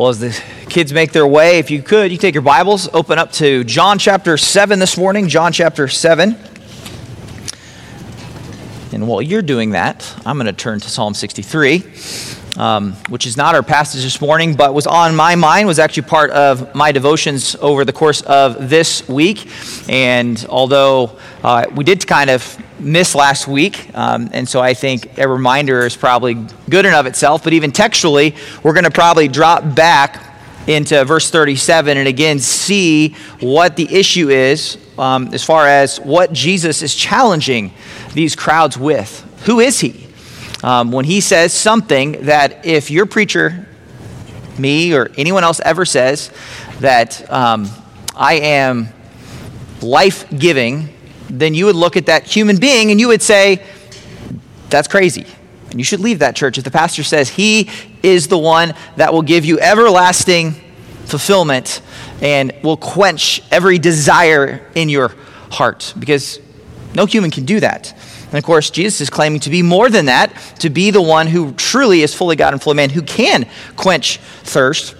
Well, as the kids make their way, if you could, you take your Bibles, open up to John chapter 7 this morning. John chapter 7. And while you're doing that, I'm going to turn to Psalm 63, um, which is not our passage this morning, but was on my mind, was actually part of my devotions over the course of this week. And although uh, we did kind of miss last week, um, and so I think a reminder is probably good enough itself. But even textually, we're going to probably drop back into verse 37 and again see what the issue is um, as far as what Jesus is challenging these crowds with. Who is he? Um, when he says something that if your preacher, me, or anyone else ever says that um, I am life giving, then you would look at that human being and you would say, that's crazy. And you should leave that church if the pastor says he is the one that will give you everlasting fulfillment and will quench every desire in your heart because no human can do that. And of course, Jesus is claiming to be more than that, to be the one who truly is fully God and fully man, who can quench thirst.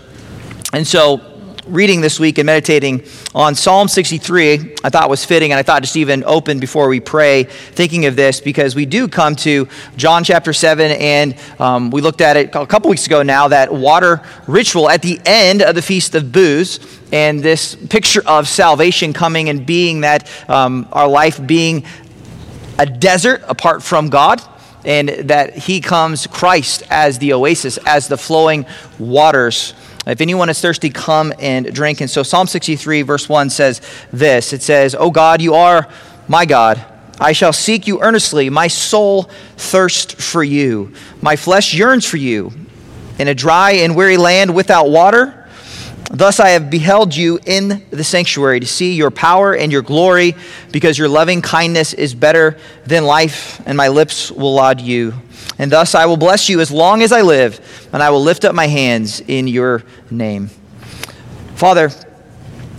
And so reading this week and meditating on Psalm 63, I thought was fitting, and I thought just even open before we pray, thinking of this, because we do come to John chapter 7, and um, we looked at it a couple weeks ago now, that water ritual at the end of the Feast of Booths, and this picture of salvation coming and being that um, our life being a desert apart from God and that he comes, Christ, as the oasis, as the flowing waters if anyone is thirsty, come and drink. And so Psalm 63, verse 1 says this It says, O God, you are my God. I shall seek you earnestly. My soul thirsts for you. My flesh yearns for you. In a dry and weary land without water, Thus I have beheld you in the sanctuary to see your power and your glory, because your loving kindness is better than life, and my lips will laud you. And thus I will bless you as long as I live, and I will lift up my hands in your name. Father,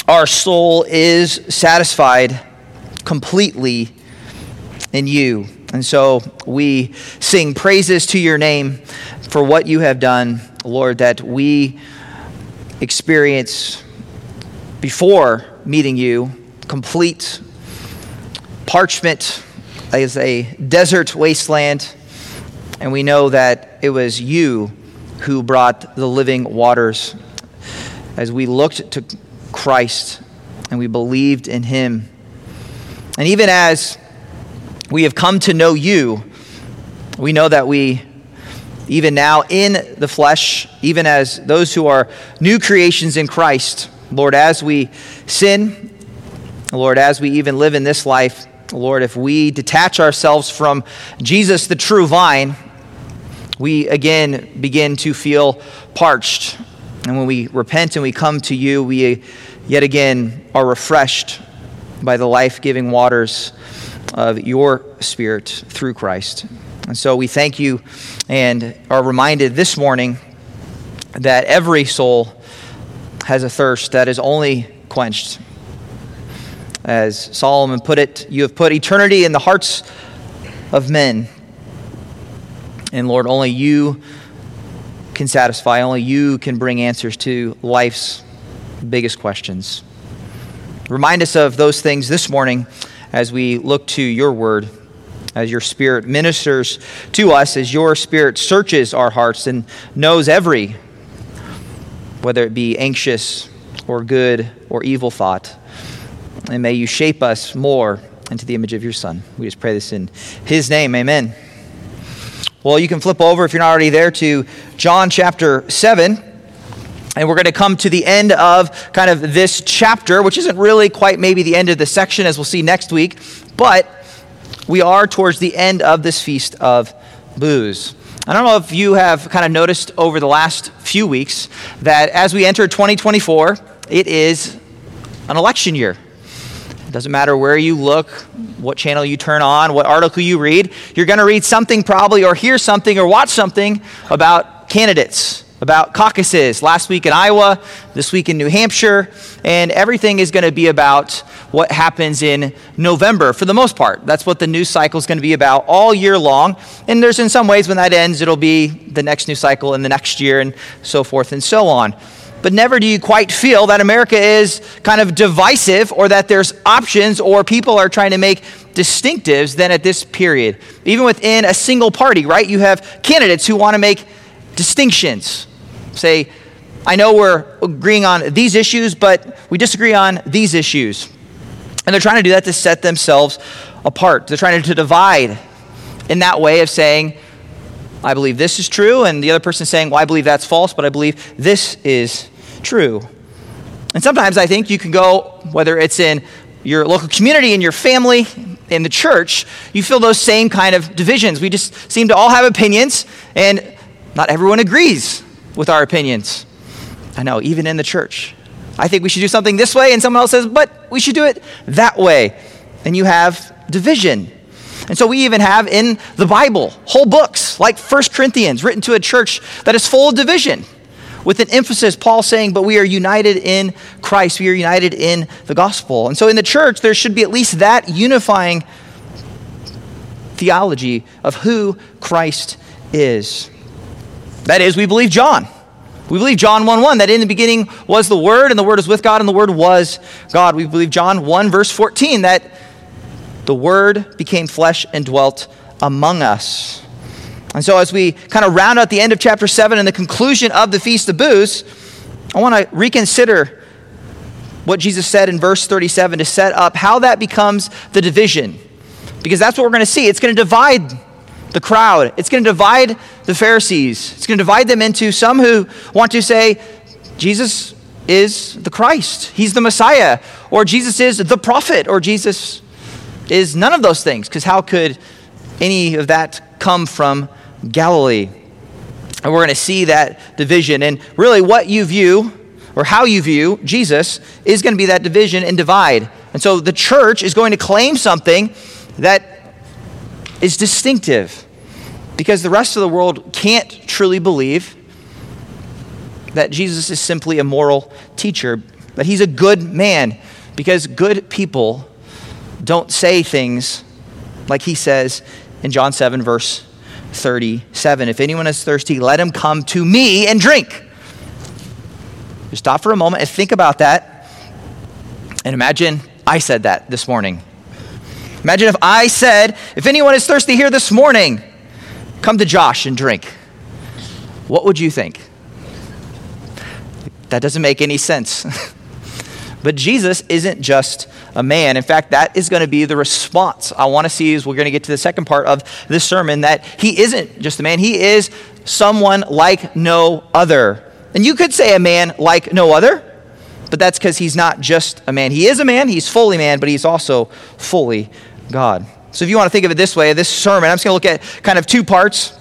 our soul is satisfied completely in you. And so we sing praises to your name for what you have done, Lord, that we experience before meeting you complete parchment as a desert wasteland and we know that it was you who brought the living waters. As we looked to Christ and we believed in him. And even as we have come to know you, we know that we, even now in the flesh, even as those who are new creations in Christ, Lord, as we sin, Lord, as we even live in this life, Lord, if we detach ourselves from Jesus, the true vine, we again begin to feel parched. And when we repent and we come to you, we uh, yet again are refreshed by the life giving waters of your Spirit through Christ. And so we thank you and are reminded this morning that every soul has a thirst that is only quenched. As Solomon put it, you have put eternity in the hearts of men. And Lord, only you can satisfy, only you can bring answers to life's biggest questions. Remind us of those things this morning as we look to your word, as your spirit ministers to us, as your spirit searches our hearts and knows every, whether it be anxious or good or evil thought. And may you shape us more into the image of your Son. We just pray this in his name. Amen. Well, you can flip over if you're not already there to John chapter 7. And we're going to come to the end of kind of this chapter, which isn't really quite maybe the end of the section, as we'll see next week, but we are towards the end of this feast of Booths. I don't know if you have kind of noticed over the last few weeks that as we enter 2024, it is an election year. It doesn't matter where you look, what channel you turn on, what article you read, you're going to read something probably or hear something or watch something about candidates, about caucuses. Last week in Iowa, this week in New Hampshire, and everything is going to be about what happens in November for the most part. That's what the news cycle is going to be about all year long. And there's in some ways when that ends, it'll be the next news cycle in the next year and so forth and so on. But never do you quite feel that America is kind of divisive or that there's options or people are trying to make distinctives than at this period. Even within a single party, right? You have candidates who want to make distinctions. Say, I know we're agreeing on these issues, but we disagree on these issues. And they're trying to do that to set themselves apart. They're trying to divide in that way of saying, I believe this is true, and the other person saying, Well, I believe that's false, but I believe this is true. And sometimes I think you can go, whether it's in your local community, in your family, in the church, you feel those same kind of divisions. We just seem to all have opinions, and not everyone agrees with our opinions. I know, even in the church. I think we should do something this way, and someone else says, but we should do it that way. And you have division. And so we even have in the Bible whole books like First Corinthians written to a church that is full of division with an emphasis, Paul saying, but we are united in Christ. We are united in the gospel. And so in the church, there should be at least that unifying theology of who Christ is. That is, we believe John. We believe John 1 1, that in the beginning was the Word, and the Word was with God, and the Word was God. We believe John 1, verse 14, that the Word became flesh and dwelt among us. And so, as we kind of round out the end of chapter 7 and the conclusion of the Feast of Booths, I want to reconsider what Jesus said in verse 37 to set up how that becomes the division. Because that's what we're going to see. It's going to divide the crowd, it's going to divide the Pharisees, it's going to divide them into some who want to say, Jesus is the Christ, he's the Messiah, or Jesus is the prophet, or Jesus is none of those things. Because how could any of that come from Galilee. And we're going to see that division. And really, what you view or how you view Jesus is going to be that division and divide. And so the church is going to claim something that is distinctive because the rest of the world can't truly believe that Jesus is simply a moral teacher, that he's a good man because good people don't say things like he says in John 7, verse 37. If anyone is thirsty, let him come to me and drink. Just stop for a moment and think about that. And imagine I said that this morning. Imagine if I said, if anyone is thirsty here this morning, come to Josh and drink. What would you think? That doesn't make any sense. but Jesus isn't just a man. In fact, that is going to be the response I want to see as we're going to get to the second part of this sermon that he isn't just a man, he is someone like no other. And you could say a man like no other, but that's because he's not just a man. He is a man, he's fully man, but he's also fully God. So if you want to think of it this way, this sermon, I'm just going to look at kind of two parts.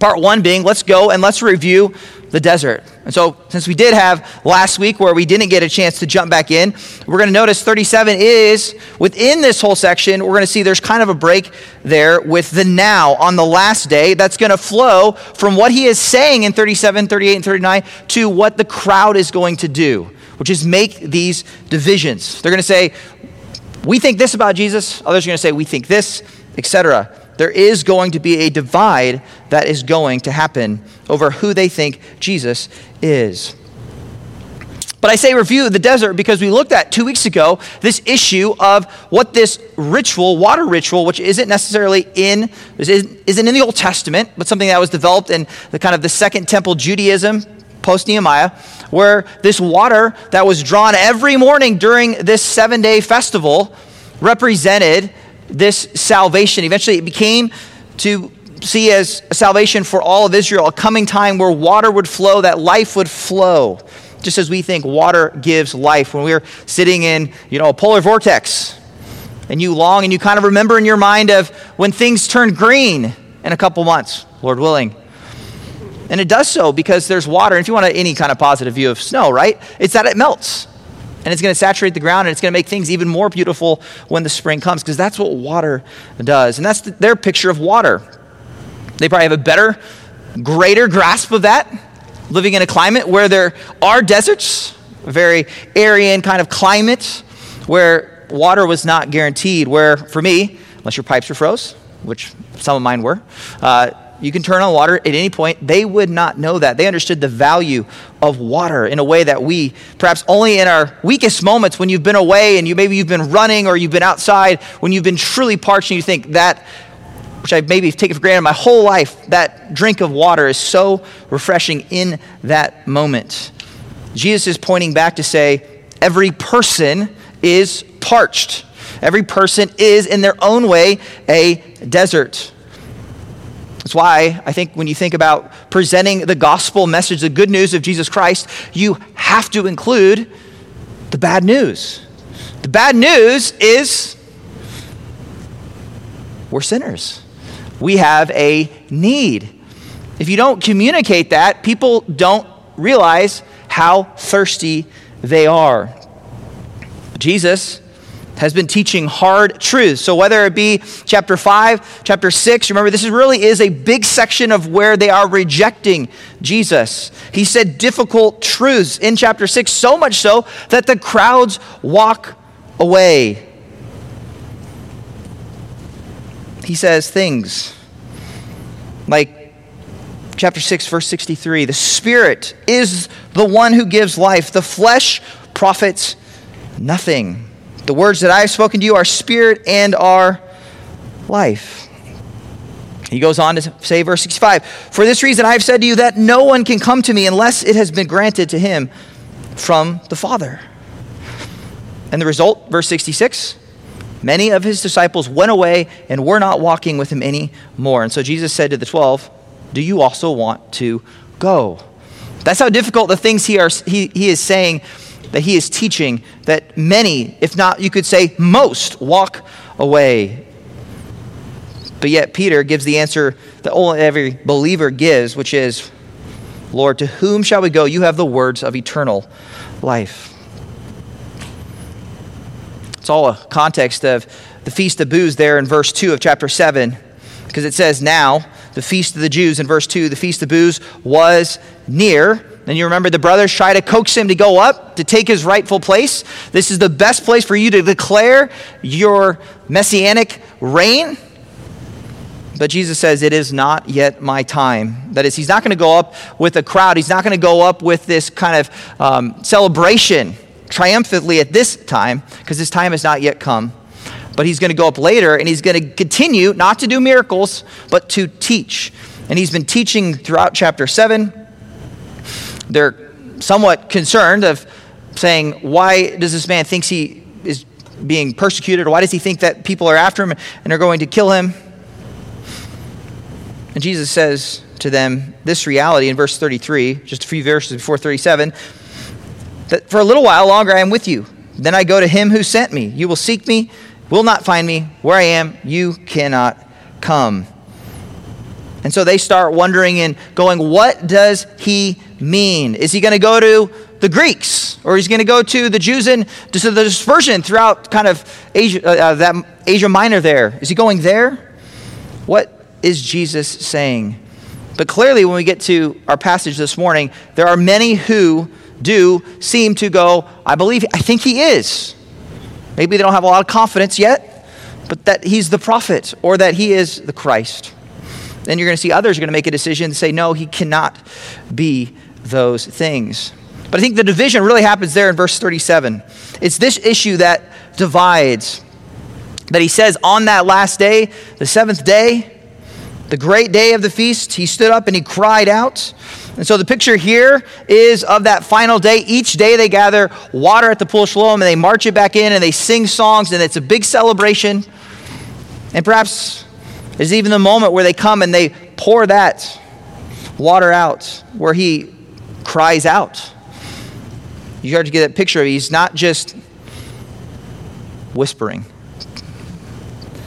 Part one being, let's go and let's review the desert. And so, since we did have last week where we didn't get a chance to jump back in, we're going to notice 37 is within this whole section, we're going to see there's kind of a break there with the now on the last day that's going to flow from what he is saying in 37, 38, and 39 to what the crowd is going to do, which is make these divisions. They're going to say, We think this about Jesus, others are going to say, We think this, etc there is going to be a divide that is going to happen over who they think Jesus is. But I say review the desert because we looked at two weeks ago this issue of what this ritual, water ritual, which isn't necessarily in, isn't in the Old Testament, but something that was developed in the kind of the Second Temple Judaism post Nehemiah, where this water that was drawn every morning during this seven day festival represented this salvation. Eventually, it became to see as salvation for all of Israel, a coming time where water would flow, that life would flow. Just as we think water gives life. When we are sitting in, you know, a polar vortex, and you long and you kind of remember in your mind of when things turn green in a couple months, Lord willing. And it does so because there's water. And if you want any kind of positive view of snow, right? It's that it melts and it's going to saturate the ground and it's going to make things even more beautiful when the spring comes because that's what water does. And that's the, their picture of water. They probably have a better, greater grasp of that living in a climate where there are deserts, a very Aryan kind of climate where water was not guaranteed, where for me, unless your pipes were froze, which some of mine were, uh, you can turn on water at any point. They would not know that. They understood the value of water in a way that we, perhaps only in our weakest moments when you've been away and you maybe you've been running or you've been outside, when you've been truly parched and you think that, which I maybe taken for granted my whole life, that drink of water is so refreshing in that moment. Jesus is pointing back to say, every person is parched. Every person is, in their own way, a desert. That's why I think when you think about presenting the gospel message, the good news of Jesus Christ, you have to include the bad news. The bad news is we're sinners. We have a need. If you don't communicate that, people don't realize how thirsty they are. Jesus has been teaching hard truths. So whether it be chapter 5, chapter 6, remember this is really is a big section of where they are rejecting Jesus. He said difficult truths in chapter 6 so much so that the crowds walk away. He says things like chapter 6 verse 63, the spirit is the one who gives life, the flesh profits nothing. The words that I have spoken to you are spirit and are life. He goes on to say, verse 65 For this reason I have said to you that no one can come to me unless it has been granted to him from the Father. And the result, verse 66 Many of his disciples went away and were not walking with him any more. And so Jesus said to the twelve, Do you also want to go? That's how difficult the things he, are, he, he is saying that he is teaching that many, if not, you could say most, walk away. But yet, Peter gives the answer that only every believer gives, which is, Lord, to whom shall we go? You have the words of eternal life. It's all a context of the Feast of Booths there in verse 2 of chapter 7, because it says, Now, the Feast of the Jews in verse 2, the Feast of Booths was near. Then you remember the brothers try to coax him to go up, to take his rightful place. This is the best place for you to declare your messianic reign. But Jesus says, It is not yet my time. That is, he's not going to go up with a crowd. He's not going to go up with this kind of um, celebration triumphantly at this time, because his time has not yet come. But he's going to go up later and he's going to continue not to do miracles, but to teach. And he's been teaching throughout chapter 7 they're somewhat concerned of saying, why does this man think he is being persecuted? Or why does he think that people are after him and are going to kill him? And Jesus says to them this reality in verse 33, just a few verses before 37, that for a little while longer I am with you. Then I go to him who sent me. You will seek me, will not find me. Where I am, you cannot come. And so they start wondering and going, what does he mean? Is he going to go to the Greeks or is he going to go to the Jews in so the dispersion throughout kind of Asia, uh, uh, that Asia Minor there? Is he going there? What is Jesus saying? But clearly, when we get to our passage this morning, there are many who do seem to go, I believe, I think he is. Maybe they don't have a lot of confidence yet, but that he's the prophet or that he is the Christ. Then you're going to see others are going to make a decision and say, no, he cannot be those things. But I think the division really happens there in verse 37. It's this issue that divides. That he says, on that last day, the seventh day, the great day of the feast, he stood up and he cried out. And so the picture here is of that final day. Each day they gather water at the pool of Siloam and they march it back in and they sing songs and it's a big celebration. And perhaps there's even the moment where they come and they pour that water out, where he cries out. You start to get that picture. Of he's not just whispering.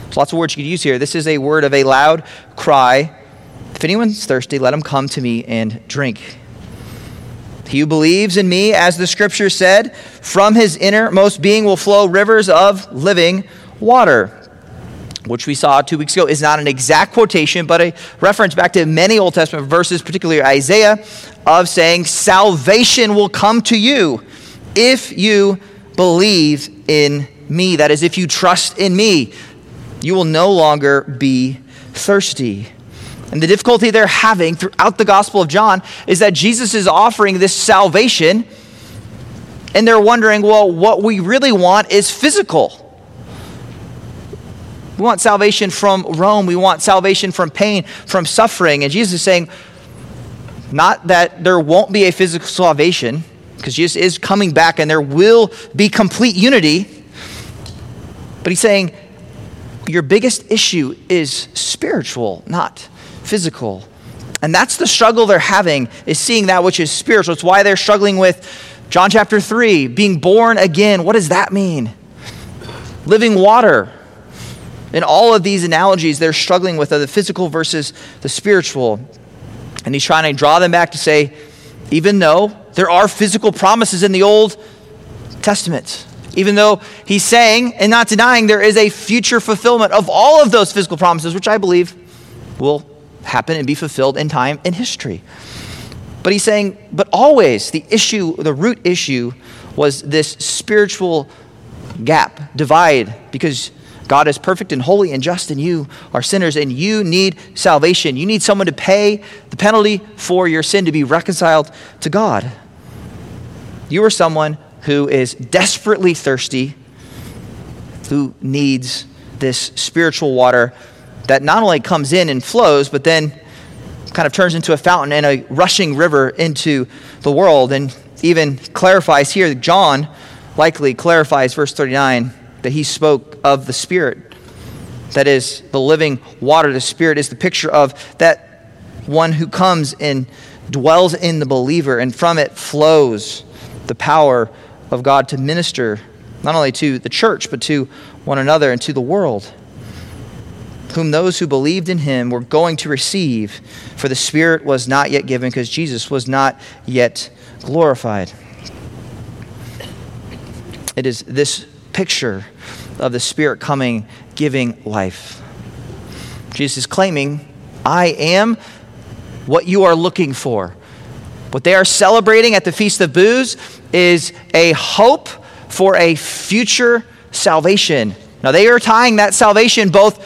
There's lots of words you could use here. This is a word of a loud cry. If anyone's thirsty, let him come to me and drink. He who believes in me, as the scripture said, from his innermost being will flow rivers of living water which we saw two weeks ago, is not an exact quotation, but a reference back to many Old Testament verses, particularly Isaiah, of saying, Salvation will come to you if you believe in me. That is, if you trust in me, you will no longer be thirsty. And the difficulty they're having throughout the Gospel of John is that Jesus is offering this salvation, and they're wondering, well, what we really want is physical. We want salvation from Rome. We want salvation from pain, from suffering. And Jesus is saying, not that there won't be a physical salvation, because Jesus is coming back and there will be complete unity. But he's saying, your biggest issue is spiritual, not physical. And that's the struggle they're having, is seeing that which is spiritual. It's why they're struggling with John chapter 3, being born again. What does that mean? Living water. In all of these analogies, they're struggling with the physical versus the spiritual. And he's trying to draw them back to say, even though there are physical promises in the Old Testament, even though he's saying and not denying there is a future fulfillment of all of those physical promises, which I believe will happen and be fulfilled in time in history. But he's saying, but always the issue, the root issue was this spiritual gap, divide, because God is perfect and holy and just, and you are sinners, and you need salvation. You need someone to pay the penalty for your sin to be reconciled to God. You are someone who is desperately thirsty, who needs this spiritual water that not only comes in and flows, but then kind of turns into a fountain and a rushing river into the world. And even clarifies here, John likely clarifies verse 39 that he spoke of the Spirit. That is, the living water, the Spirit is the picture of that one who comes and dwells in the believer, and from it flows the power of God to minister not only to the church, but to one another and to the world, whom those who believed in him were going to receive, for the Spirit was not yet given because Jesus was not yet glorified. It is this picture of the Spirit coming, giving life. Jesus is claiming, I am what you are looking for. What they are celebrating at the Feast of Booths is a hope for a future salvation. Now, they are tying that salvation, both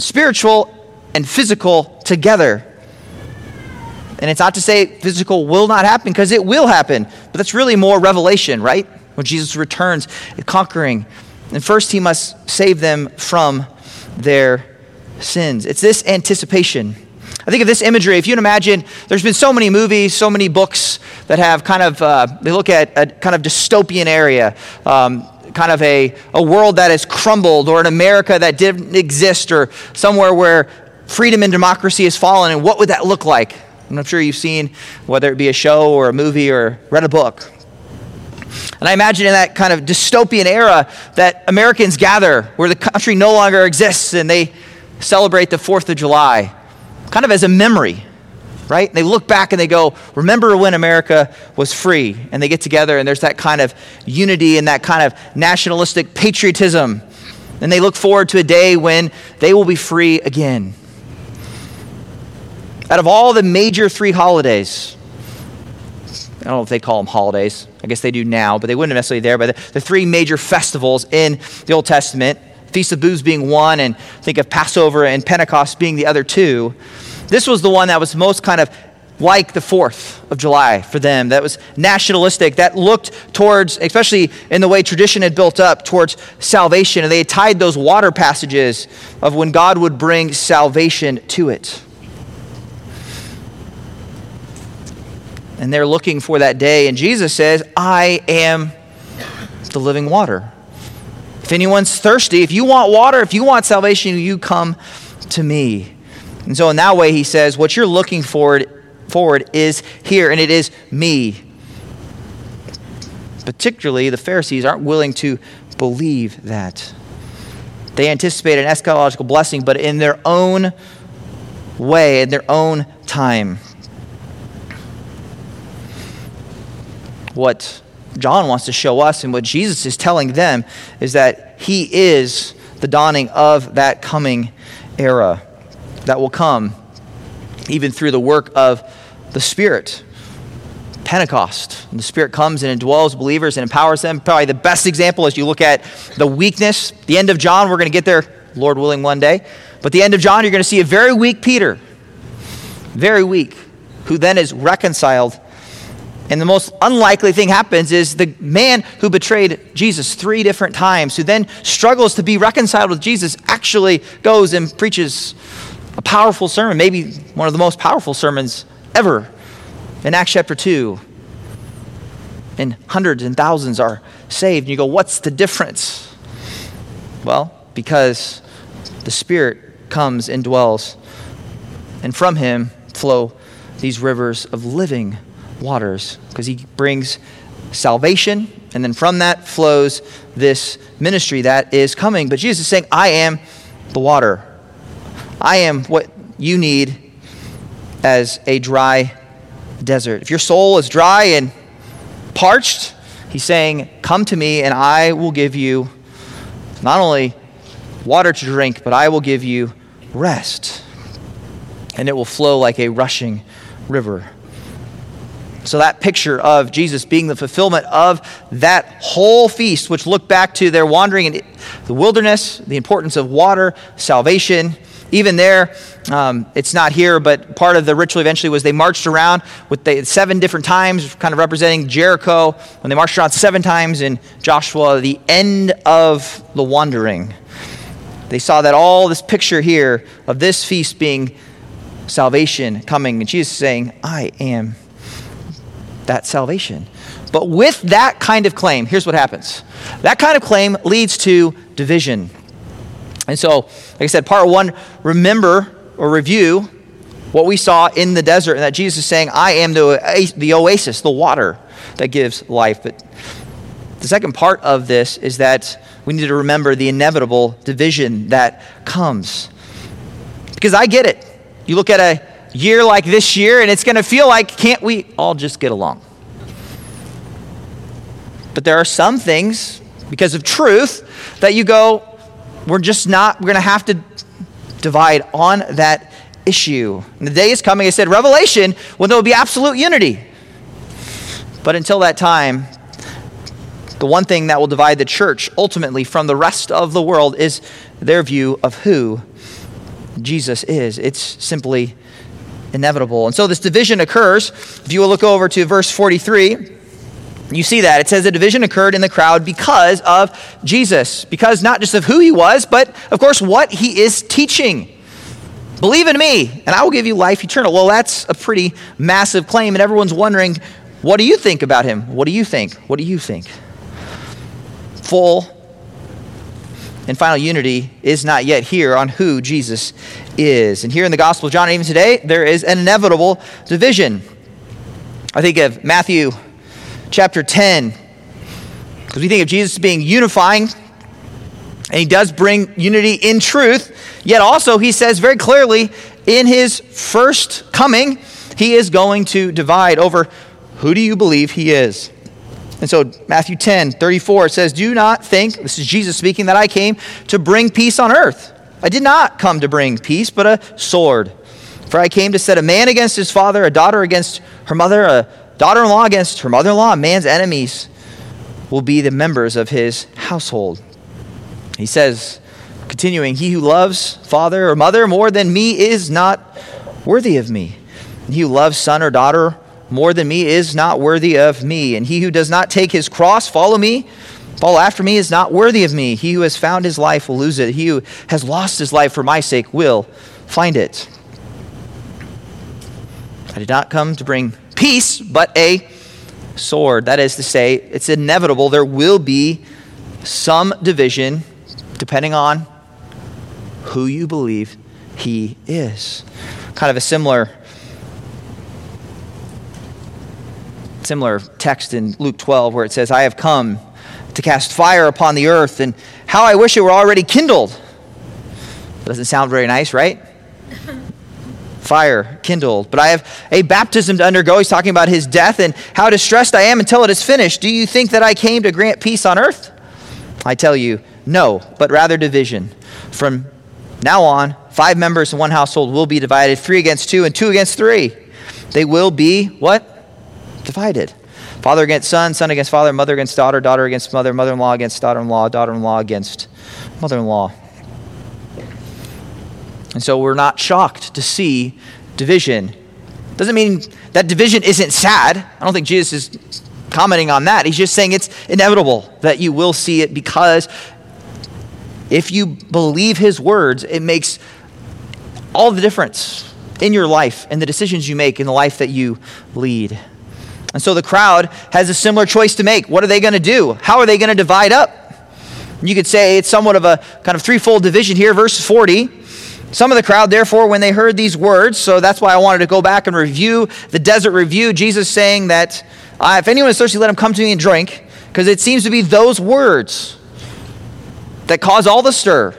spiritual and physical, together. And it's not to say physical will not happen, because it will happen, but that's really more revelation, right? when Jesus returns conquering. And first, he must save them from their sins. It's this anticipation. I think of this imagery. If you can imagine, there's been so many movies, so many books that have kind of, uh, they look at a kind of dystopian area, um, kind of a, a world that has crumbled, or an America that didn't exist, or somewhere where freedom and democracy has fallen. And what would that look like? And I'm sure you've seen, whether it be a show or a movie or read a book. And I imagine in that kind of dystopian era that Americans gather where the country no longer exists and they celebrate the 4th of July, kind of as a memory, right? They look back and they go, Remember when America was free? And they get together and there's that kind of unity and that kind of nationalistic patriotism. And they look forward to a day when they will be free again. Out of all the major three holidays, I don't know if they call them holidays. I guess they do now, but they wouldn't necessarily there. But the, the three major festivals in the Old Testament, Feast of Booths being one, and think of Passover and Pentecost being the other two. This was the one that was most kind of like the 4th of July for them. That was nationalistic, that looked towards, especially in the way tradition had built up, towards salvation. And they tied those water passages of when God would bring salvation to it. And they're looking for that day. And Jesus says, I am the living water. If anyone's thirsty, if you want water, if you want salvation, you come to me. And so, in that way, he says, what you're looking forward, forward is here, and it is me. Particularly, the Pharisees aren't willing to believe that. They anticipate an eschatological blessing, but in their own way, in their own time. What John wants to show us and what Jesus is telling them is that he is the dawning of that coming era that will come even through the work of the Spirit. Pentecost. And the Spirit comes and indwells believers and empowers them. Probably the best example as you look at the weakness. The end of John, we're going to get there, Lord willing, one day. But the end of John, you're going to see a very weak Peter, very weak, who then is reconciled. And the most unlikely thing happens is the man who betrayed Jesus three different times, who then struggles to be reconciled with Jesus, actually goes and preaches a powerful sermon, maybe one of the most powerful sermons ever in Acts chapter 2. And hundreds and thousands are saved. And you go, what's the difference? Well, because the Spirit comes and dwells, and from him flow these rivers of living waters, because he brings salvation, and then from that flows this ministry that is coming. But Jesus is saying, I am the water. I am what you need as a dry desert. If your soul is dry and parched, he's saying, Come to me, and I will give you not only water to drink, but I will give you rest. And it will flow like a rushing river. So, that picture of Jesus being the fulfillment of that whole feast, which looked back to their wandering in the wilderness, the importance of water, salvation, even there, um, it's not here, but part of the ritual eventually was they marched around with the seven different times, kind of representing Jericho. When they marched around seven times in Joshua, the end of the wandering. They saw that all this picture here of this feast being salvation coming, and Jesus saying, I am that salvation. But with that kind of claim, here's what happens that kind of claim leads to division. And so, like I said, part one, remember or review what we saw in the desert, and that Jesus is saying, I am the, the oasis, the water that gives life. But the second part of this is that we need to remember the inevitable division that comes. Because I get it. You look at a year like this year, and it's going to feel like, can't we all just get along? But there are some things, because of truth, that you go, we're just not, we're going to have to divide on that issue. And the day is coming, I said, Revelation, when there will be absolute unity. But until that time, the one thing that will divide the church ultimately from the rest of the world is their view of who Jesus is. It's simply inevitable. And so this division occurs. If you will look over to verse 43, you see that. It says a division occurred in the crowd because of Jesus, because not just of who he was, but of course what he is teaching. Believe in me, and I will give you life eternal. Well, that's a pretty massive claim, and everyone's wondering, what do you think about him? What do you think? What do you think? Full and final unity is not yet here on who Jesus is. And here in the Gospel of John, even today, there is an inevitable division. I think of Matthew chapter 10. Because we think of Jesus being unifying, and he does bring unity in truth, yet also he says very clearly in his first coming, he is going to divide over who do you believe he is? And so, Matthew 10, 34, it says, Do not think, this is Jesus speaking, that I came to bring peace on earth. I did not come to bring peace, but a sword. For I came to set a man against his father, a daughter against her mother, a daughter in law against her mother in law, a man's enemies will be the members of his household. He says, continuing, He who loves father or mother more than me is not worthy of me. And he who loves son or daughter more than me is not worthy of me. And he who does not take his cross, follow me, follow after me, is not worthy of me. He who has found his life will lose it. He who has lost his life for my sake will find it. I did not come to bring peace, but a sword. That is to say, it's inevitable there will be some division depending on who you believe he is. Kind of a similar similar text in Luke 12 where it says, I have come to cast fire upon the earth, and how I wish it were already kindled. Doesn't sound very nice, right? fire kindled. But I have a baptism to undergo. He's talking about his death and how distressed I am until it is finished. Do you think that I came to grant peace on earth? I tell you, no, but rather division. From now on, five members in one household will be divided three against two and two against three. They will be what? Divided. Father against son, son against father, mother against daughter, daughter against mother, mother in law against daughter in law, daughter in law against mother in law. And so we're not shocked to see division. Doesn't mean that division isn't sad. I don't think Jesus is commenting on that. He's just saying it's inevitable that you will see it because if you believe his words, it makes all the difference in your life and the decisions you make in the life that you lead. And so the crowd has a similar choice to make. What are they going to do? How are they going to divide up? You could say it's somewhat of a kind of threefold division here. Verse 40. Some of the crowd, therefore, when they heard these words, so that's why I wanted to go back and review the desert review, Jesus saying that uh, if anyone is thirsty, let him come to me and drink, because it seems to be those words that cause all the stir.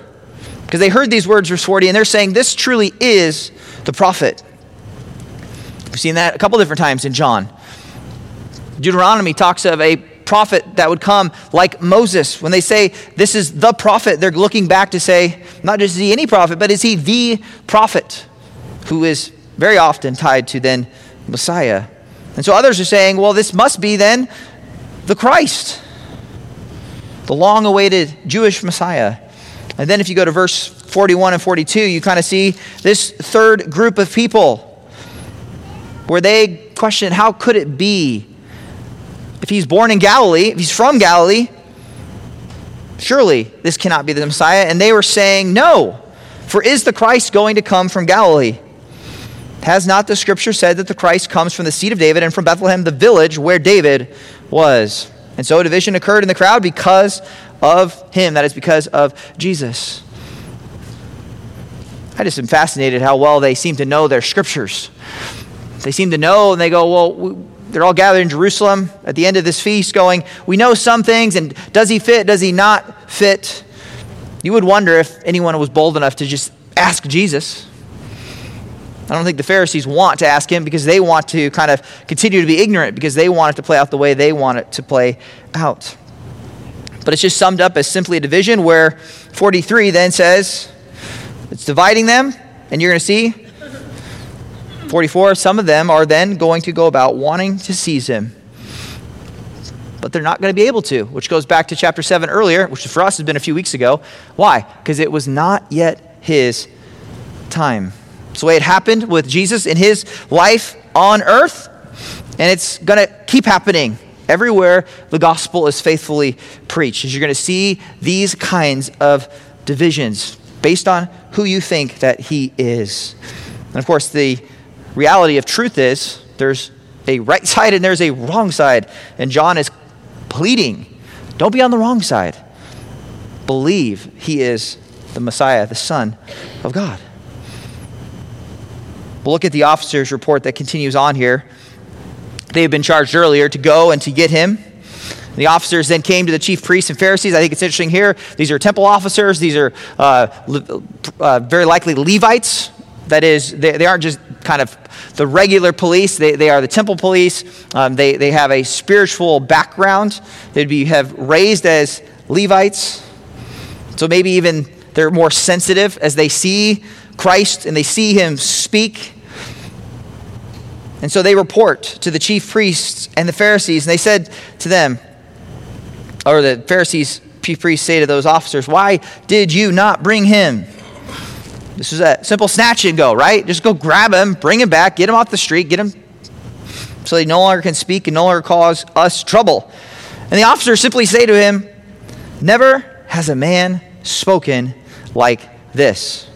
Because they heard these words, verse 40, and they're saying, This truly is the prophet. We've seen that a couple different times in John. Deuteronomy talks of a prophet that would come like Moses. When they say this is the prophet, they're looking back to say, not just is he any prophet, but is he the prophet who is very often tied to then Messiah. And so others are saying, well, this must be then the Christ, the long awaited Jewish Messiah. And then if you go to verse 41 and 42, you kind of see this third group of people where they question how could it be if he's born in Galilee, if he's from Galilee, surely this cannot be the Messiah. And they were saying, No, for is the Christ going to come from Galilee? Has not the scripture said that the Christ comes from the seed of David and from Bethlehem, the village where David was? And so a division occurred in the crowd because of him. That is because of Jesus. I just am fascinated how well they seem to know their scriptures. They seem to know, and they go, Well, they're all gathered in Jerusalem at the end of this feast, going, We know some things, and does he fit? Does he not fit? You would wonder if anyone was bold enough to just ask Jesus. I don't think the Pharisees want to ask him because they want to kind of continue to be ignorant because they want it to play out the way they want it to play out. But it's just summed up as simply a division where 43 then says it's dividing them, and you're going to see 44 some of them are then going to go about wanting to seize him. But they're not going to be able to which goes back to chapter 7 earlier which for us has been a few weeks ago. Why? Because it was not yet his time. It's the way it happened with jesus in his life on earth and it's going to keep happening everywhere the gospel is faithfully preached you're going to see these kinds of divisions based on who you think that he is. And of course the reality of truth is there's a right side and there's a wrong side. And John is pleading don't be on the wrong side. Believe he is the Messiah, the Son of God. We'll look at the officer's report that continues on here. They had been charged earlier to go and to get him. The officers then came to the chief priests and Pharisees. I think it's interesting here. These are temple officers. These are uh, uh, very likely Levites. That is, they, they aren't just kind of the regular police. They, they are the temple police. Um, they, they have a spiritual background. They'd be have raised as Levites. So maybe even they're more sensitive as they see Christ and they see him speak. And so they report to the chief priests and the Pharisees, and they said to them, or the Pharisees, chief priests say to those officers, Why did you not bring him? This is a simple snatch and go, right? Just go grab him, bring him back, get him off the street, get him so he no longer can speak and no longer cause us trouble. And the officers simply say to him, Never has a man spoken like this.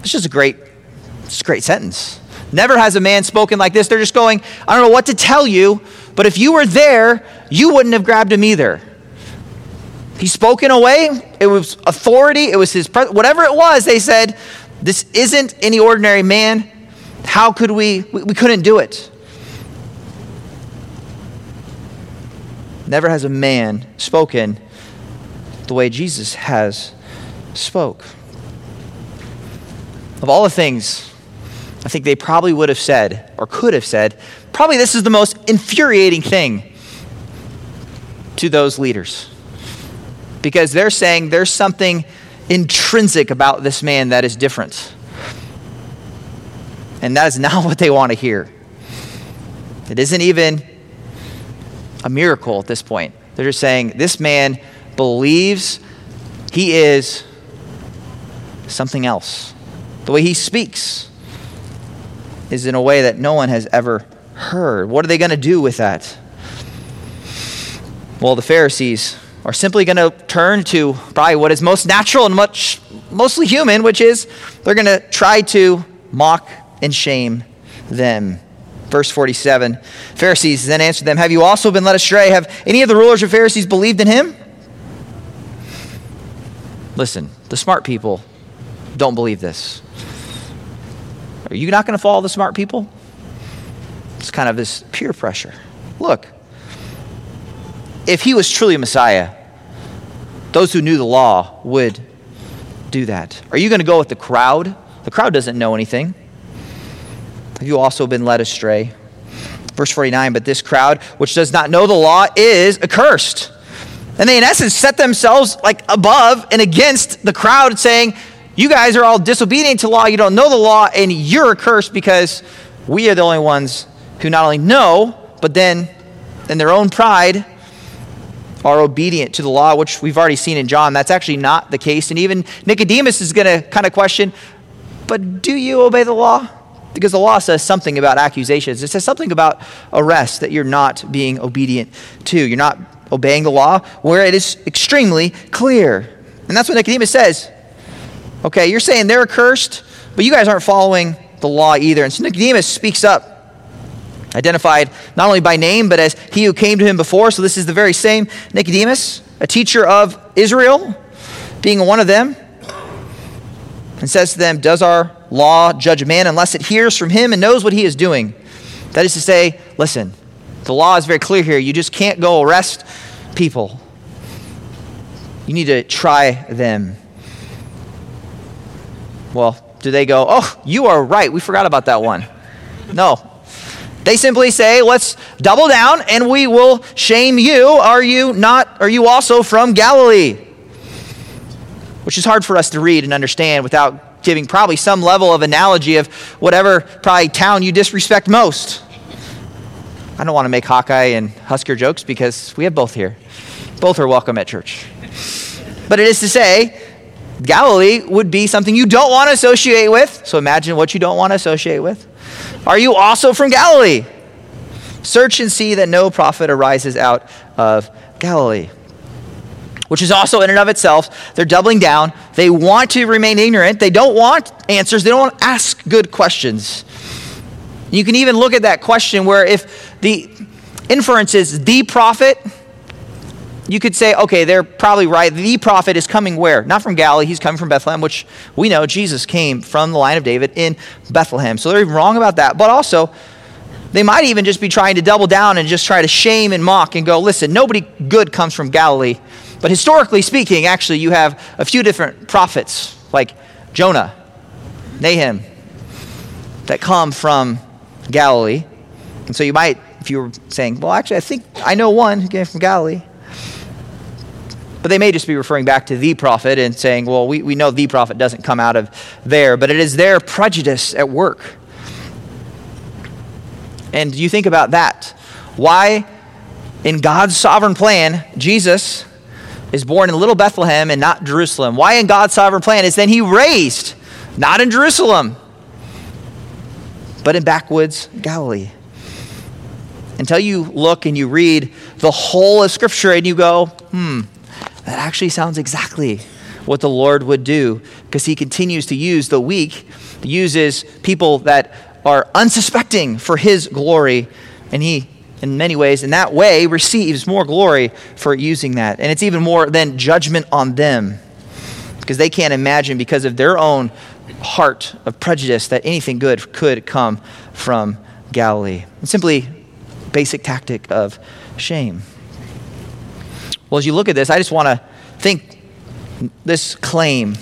It's just a great, it's a great sentence. Never has a man spoken like this. They're just going, I don't know what to tell you, but if you were there, you wouldn't have grabbed him either. He spoke in a way, it was authority, it was his, whatever it was, they said, this isn't any ordinary man. How could we, we, we couldn't do it. Never has a man spoken the way Jesus has spoke. Of all the things I think they probably would have said or could have said, probably this is the most infuriating thing to those leaders because they're saying there's something intrinsic about this man that is different. And that is not what they want to hear. It isn't even a miracle at this point. They're just saying, this man believes he is something else. The way he speaks is in a way that no one has ever heard. What are they going to do with that? Well, the Pharisees are simply going to turn to probably what is most natural and much mostly human, which is they're going to try to mock and shame them. Verse 47 Pharisees then answered them, Have you also been led astray? Have any of the rulers or Pharisees believed in him? Listen, the smart people don't believe this. Are you not going to follow the smart people? It's kind of this peer pressure. Look, if he was truly a Messiah, those who knew the law would do that. Are you going to go with the crowd? The crowd doesn't know anything. Have you also been led astray? Verse 49 But this crowd, which does not know the law, is accursed. And they, in essence, set themselves like above and against the crowd, saying, You guys are all disobedient to law. You don't know the law, and you're accursed because we are the only ones who not only know, but then in their own pride, are obedient to the law, which we've already seen in John. That's actually not the case. And even Nicodemus is going to kind of question, but do you obey the law? Because the law says something about accusations. It says something about arrest that you're not being obedient to. You're not obeying the law where it is extremely clear. And that's what Nicodemus says. Okay, you're saying they're accursed, but you guys aren't following the law either. And so Nicodemus speaks up identified not only by name, but as he who came to him before. So this is the very same Nicodemus, a teacher of Israel, being one of them, and says to them, Does our law judge a man unless it hears from him and knows what he is doing? That is to say, listen, the law is very clear here. You just can't go arrest people, you need to try them. Well, do they go, Oh, you are right. We forgot about that one. No, they simply say, let's double down and we will shame you. Are you not, are you also from Galilee? Which is hard for us to read and understand without giving probably some level of analogy of whatever probably town you disrespect most. I don't want to make Hawkeye and Husker jokes because we have both here. Both are welcome at church. But it is to say, Galilee would be something you don't want to associate with. So imagine what you don't want to associate with. Are you also from Galilee? Search and see that no prophet arises out of Galilee. Which is also in and of itself, they're doubling down. They want to remain ignorant. They don't want answers. They don't want to ask good questions. You can even look at that question where if the inference is the prophet, you could say, okay, they're probably right. The prophet is coming where? Not from Galilee. He's coming from Bethlehem, which we know Jesus came from the line of David in Bethlehem. So they're wrong about that. But also, they might even just be trying to double down and just try to shame and mock and go, listen, nobody good comes from Galilee. But historically speaking, actually, you have a few different prophets like Jonah, Nahum, that come from Galilee. And so you might, if you were saying, well, actually, I think I know one who came from Galilee. But they may just be referring back to the prophet and saying, well, we, we know the prophet doesn't come out of there, but it is their prejudice at work. And you think about that. Why, in God's sovereign plan, Jesus is born in little Bethlehem and not Jerusalem? Why, in God's sovereign plan, is then he raised not in Jerusalem, but in backwoods Galilee? Until you look and you read the whole of Scripture and you go, hmm, that actually sounds exactly what the Lord would do because he continues to use the weak, uses people that are unsuspecting for his glory, and he, in many ways, in that way, receives more glory for using that. And it's even more than judgment on them because they can't imagine, because of their own heart of prejudice, that anything good could come from Galilee. It's simply basic tactic of shame. Well, as you look at this, I just want to think this claim.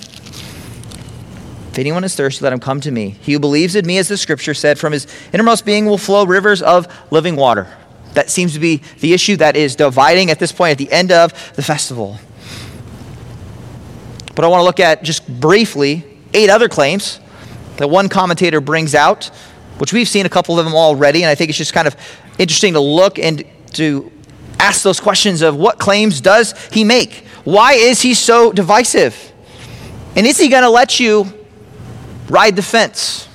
If anyone is thirsty, let him come to me. He who believes in me, as the scripture said, from his innermost being will flow rivers of living water. That seems to be the issue that is dividing at this point at the end of the festival. But I want to look at just briefly eight other claims that one commentator brings out, which we've seen a couple of them already, and I think it's just kind of interesting to look and to ask those questions of what claims does he make? Why is he so divisive? And is he going to let you ride the fence?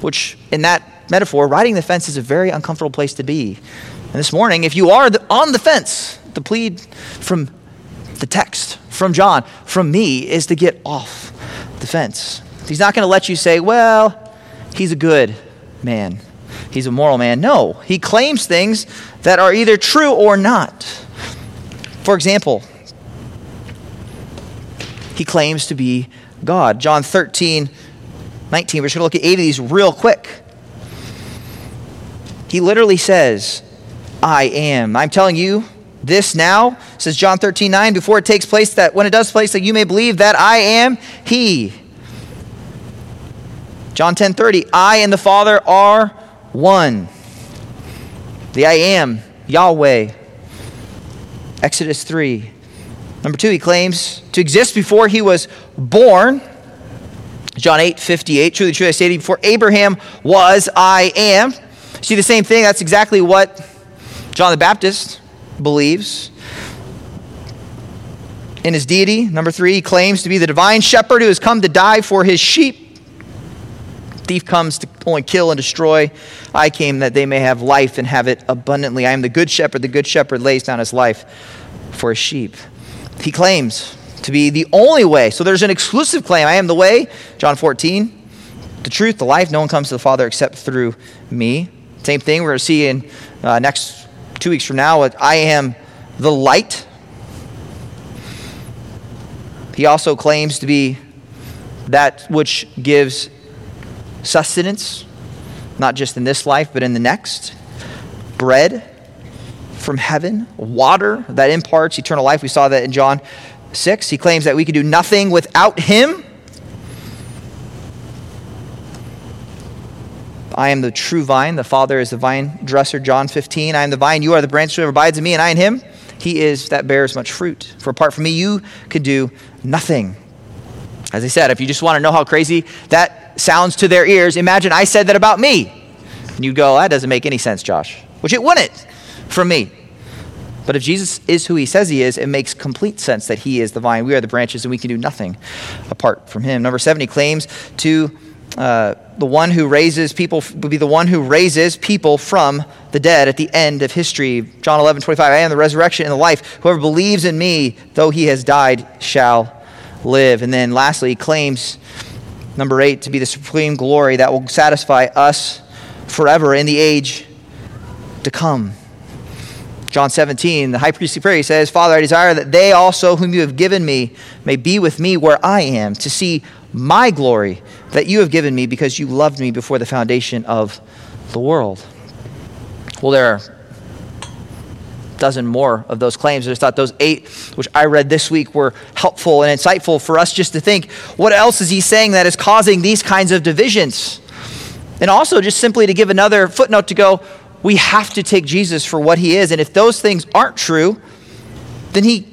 Which, in that metaphor, riding the fence is a very uncomfortable place to be. And this morning, if you are on the fence, the plead from the text, from John, from me, is to get off the fence. He's not going to let you say, well, he's a good man, he's a moral man. No, he claims things that are either true or not. For example, he claims to be God. John 13, 19. We're just going to look at eight of these real quick. He literally says, I am. I'm telling you this now, says John 13, 9, before it takes place, that when it does place, that you may believe that I am He. John 10, 30, I and the Father are one. The I am, Yahweh. Exodus 3. Number two, he claims to exist before he was born. John 8, 58. Truly, truly, I say to you, before Abraham was, I am. See the same thing? That's exactly what John the Baptist believes. In his deity, number three, he claims to be the divine shepherd who has come to die for his sheep. Thief comes to only kill and destroy. I came that they may have life and have it abundantly. I am the good shepherd. The good shepherd lays down his life for his sheep. He claims to be the only way. So there's an exclusive claim I am the way, John 14, the truth, the life. No one comes to the Father except through me. Same thing we're going to see in uh, next two weeks from now. I am the light. He also claims to be that which gives sustenance, not just in this life, but in the next. Bread from heaven, water that imparts eternal life. We saw that in John 6. He claims that we can do nothing without him. I am the true vine. The Father is the vine dresser. John 15. I am the vine. You are the branch. Whoever abides in me and I in him, he is that bears much fruit. For apart from me, you could do nothing. As I said, if you just want to know how crazy that sounds to their ears, imagine I said that about me. And you'd go, that doesn't make any sense, Josh. Which it wouldn't from me. But if Jesus is who he says he is, it makes complete sense that he is the vine. We are the branches, and we can do nothing apart from him. Number seven, he claims to uh, the one who raises people would be the one who raises people from the dead at the end of history. John 11, 25. I am the resurrection and the life. Whoever believes in me, though he has died, shall live. And then lastly, he claims, number eight, to be the supreme glory that will satisfy us forever in the age to come. John 17, the high priestly prayer, he says, Father, I desire that they also, whom you have given me, may be with me where I am, to see my glory that you have given me because you loved me before the foundation of the world. Well, there are dozen more of those claims. I just thought those eight, which I read this week, were helpful and insightful for us just to think what else is he saying that is causing these kinds of divisions? And also, just simply to give another footnote to go, we have to take Jesus for what he is. And if those things aren't true, then he,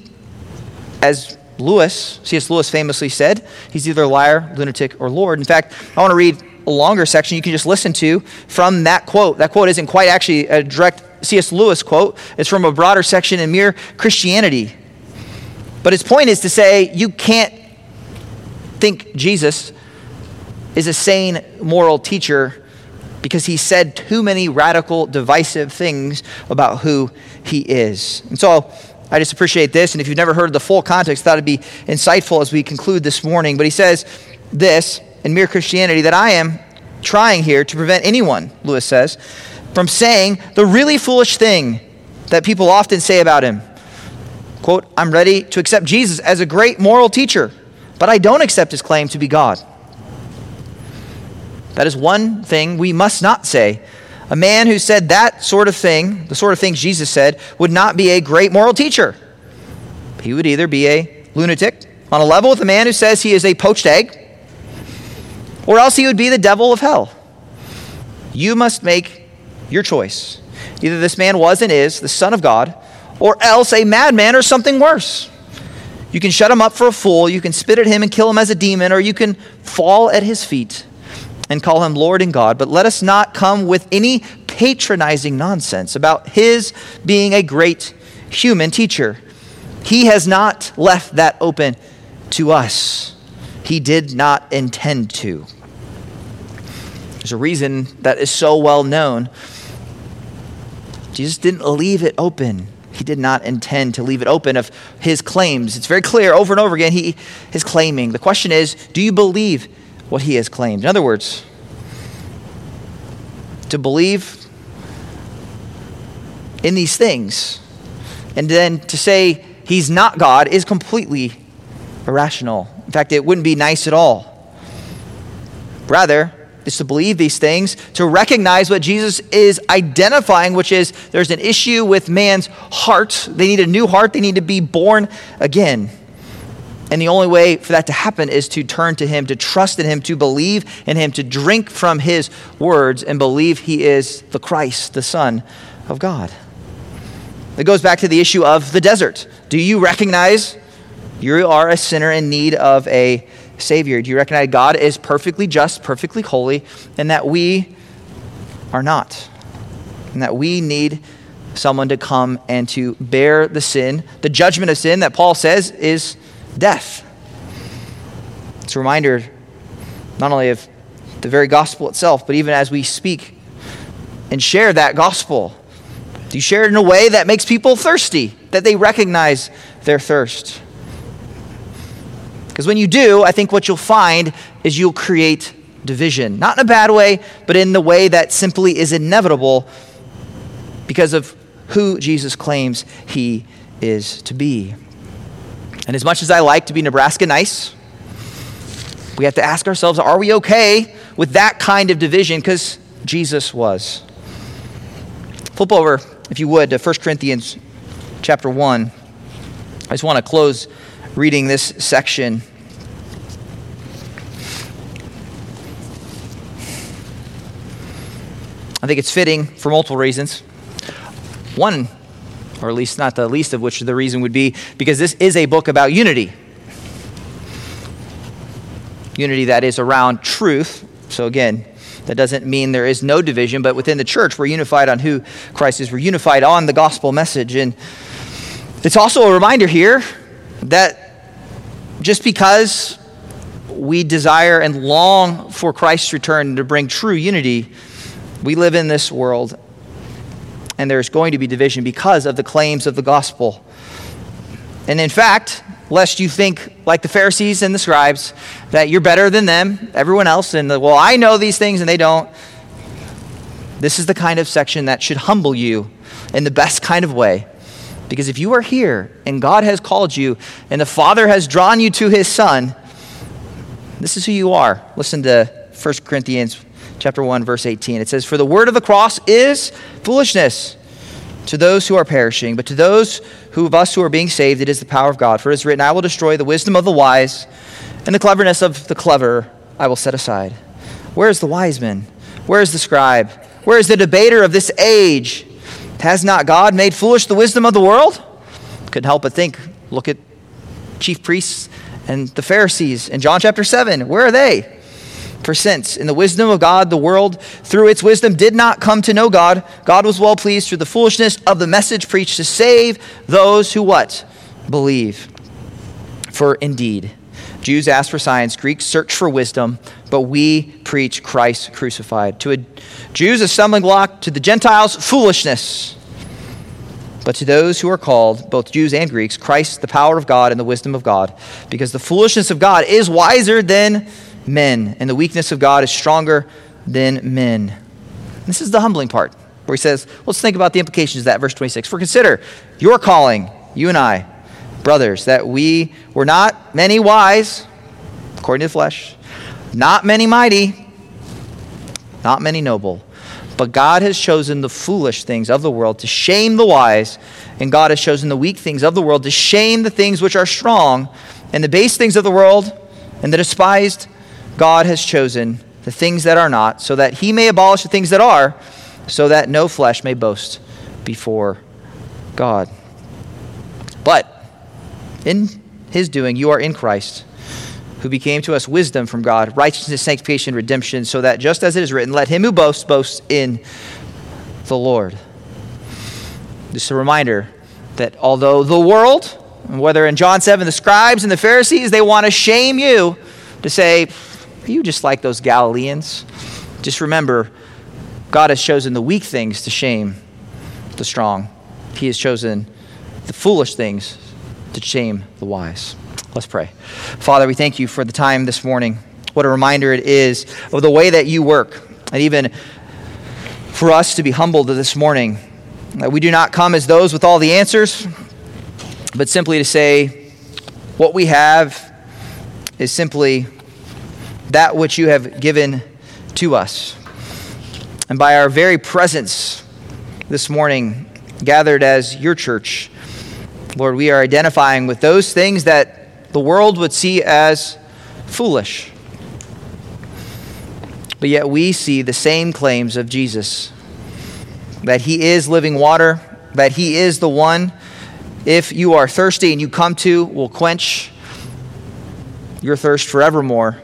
as Lewis, C.S. Lewis famously said, he's either a liar, lunatic, or Lord. In fact, I want to read a longer section you can just listen to from that quote. That quote isn't quite actually a direct C.S. Lewis quote, it's from a broader section in Mere Christianity. But his point is to say you can't think Jesus is a sane moral teacher because he said too many radical, divisive things about who he is. And so I just appreciate this. And if you've never heard the full context, thought it'd be insightful as we conclude this morning. But he says this in Mere Christianity that I am trying here to prevent anyone, Lewis says, from saying the really foolish thing that people often say about him. Quote, I'm ready to accept Jesus as a great moral teacher, but I don't accept his claim to be God. That is one thing we must not say. A man who said that sort of thing, the sort of things Jesus said, would not be a great moral teacher. He would either be a lunatic on a level with a man who says he is a poached egg, or else he would be the devil of hell. You must make your choice. Either this man was and is the Son of God, or else a madman or something worse. You can shut him up for a fool, you can spit at him and kill him as a demon, or you can fall at his feet and call him Lord and God, but let us not come with any patronizing nonsense about his being a great human teacher. He has not left that open to us. He did not intend to. There's a reason that is so well known. Jesus didn't leave it open. He did not intend to leave it open of his claims. It's very clear over and over again he is claiming. The question is, do you believe what he has claimed? In other words, to believe in these things and then to say he's not God is completely irrational. In fact, it wouldn't be nice at all. Rather, is to believe these things, to recognize what Jesus is identifying, which is there's an issue with man's heart. They need a new heart, they need to be born again. And the only way for that to happen is to turn to Him, to trust in Him, to believe in Him, to drink from His words and believe He is the Christ, the Son of God. It goes back to the issue of the desert. Do you recognize you are a sinner in need of a Savior? Do you recognize God is perfectly just, perfectly holy, and that we are not? And that we need someone to come and to bear the sin, the judgment of sin that Paul says is death. It's a reminder not only of the very gospel itself, but even as we speak and share that gospel. Do you share it in a way that makes people thirsty, that they recognize their thirst? Because when you do, I think what you'll find is you'll create division. Not in a bad way, but in the way that simply is inevitable because of who Jesus claims he is to be. And as much as I like to be Nebraska nice, we have to ask ourselves are we okay with that kind of division? Because Jesus was. Flip over, if you would, to 1 Corinthians chapter 1. I just want to close reading this section. I think it's fitting for multiple reasons. One, or at least not the least of which the reason would be because this is a book about unity. Unity that is around truth. So, again, that doesn't mean there is no division, but within the church, we're unified on who Christ is. We're unified on the gospel message. And it's also a reminder here that just because we desire and long for Christ's return to bring true unity, we live in this world and there's going to be division because of the claims of the gospel. And in fact, lest you think like the Pharisees and the scribes that you're better than them, everyone else, and the, well, I know these things and they don't. This is the kind of section that should humble you in the best kind of way. Because if you are here and God has called you and the Father has drawn you to his Son, this is who you are. Listen to 1 Corinthians chapter 1 verse 18. It says, "For the word of the cross is foolishness to those who are perishing, but to those who of us who are being saved it is the power of God. For it is written, I will destroy the wisdom of the wise, and the cleverness of the clever I will set aside." Where is the wise man? Where is the scribe? Where is the debater of this age? Has not God made foolish the wisdom of the world? Couldn't help but think, look at chief priests and the Pharisees in John chapter 7. Where are they? For since, in the wisdom of God, the world, through its wisdom, did not come to know God, God was well pleased through the foolishness of the message preached to save those who what? Believe. For indeed, Jews ask for signs, Greeks search for wisdom, but we preach Christ crucified. To Jews, a stumbling block, to the Gentiles, foolishness. But to those who are called, both Jews and Greeks, Christ, the power of God and the wisdom of God, because the foolishness of God is wiser than men, and the weakness of God is stronger than men. This is the humbling part, where he says, let's think about the implications of that, verse 26. For consider your calling, you and I, brothers, that we were not many wise, according to the flesh, not many mighty, not many noble. But God has chosen the foolish things of the world to shame the wise, and God has chosen the weak things of the world to shame the things which are strong, and the base things of the world, and the despised God has chosen the things that are not, so that he may abolish the things that are, so that no flesh may boast before God. But in his doing, you are in Christ, who became to us wisdom from God, righteousness, sanctification, redemption, so that just as it is written, let him who boasts boast in the Lord. Just a reminder that although the world, whether in John 7, the scribes and the Pharisees, they want to shame you to say, you just like those Galileans? Just remember, God has chosen the weak things to shame the strong. He has chosen the foolish things to shame the wise. Let's pray. Father, we thank you for the time this morning. What a reminder it is of the way that you work. And even for us to be humbled this morning, that we do not come as those with all the answers, but simply to say, what we have is simply that which you have given to us. And by our very presence this morning, gathered as your church, Lord, we are identifying with those things that the world would see as foolish. But yet we see the same claims of Jesus that he is living water, that he is the one, if you are thirsty and you come to, will quench your thirst forevermore.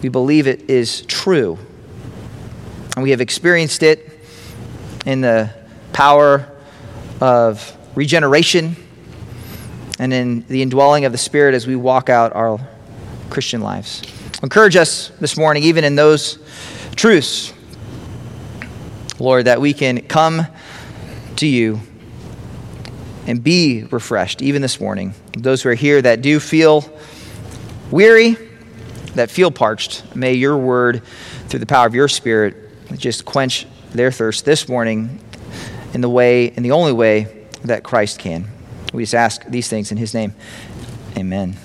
We believe it is true. And we have experienced it in the power of regeneration and in the indwelling of the Spirit as we walk out our Christian lives. Encourage us this morning, even in those truths, Lord, that we can come to you and be refreshed, even this morning. Those who are here that do feel weary, that feel parched, may your word, through the power of your Spirit, just quench their thirst this morning in the way, in the only way that Christ can. We just ask these things in his name. Amen.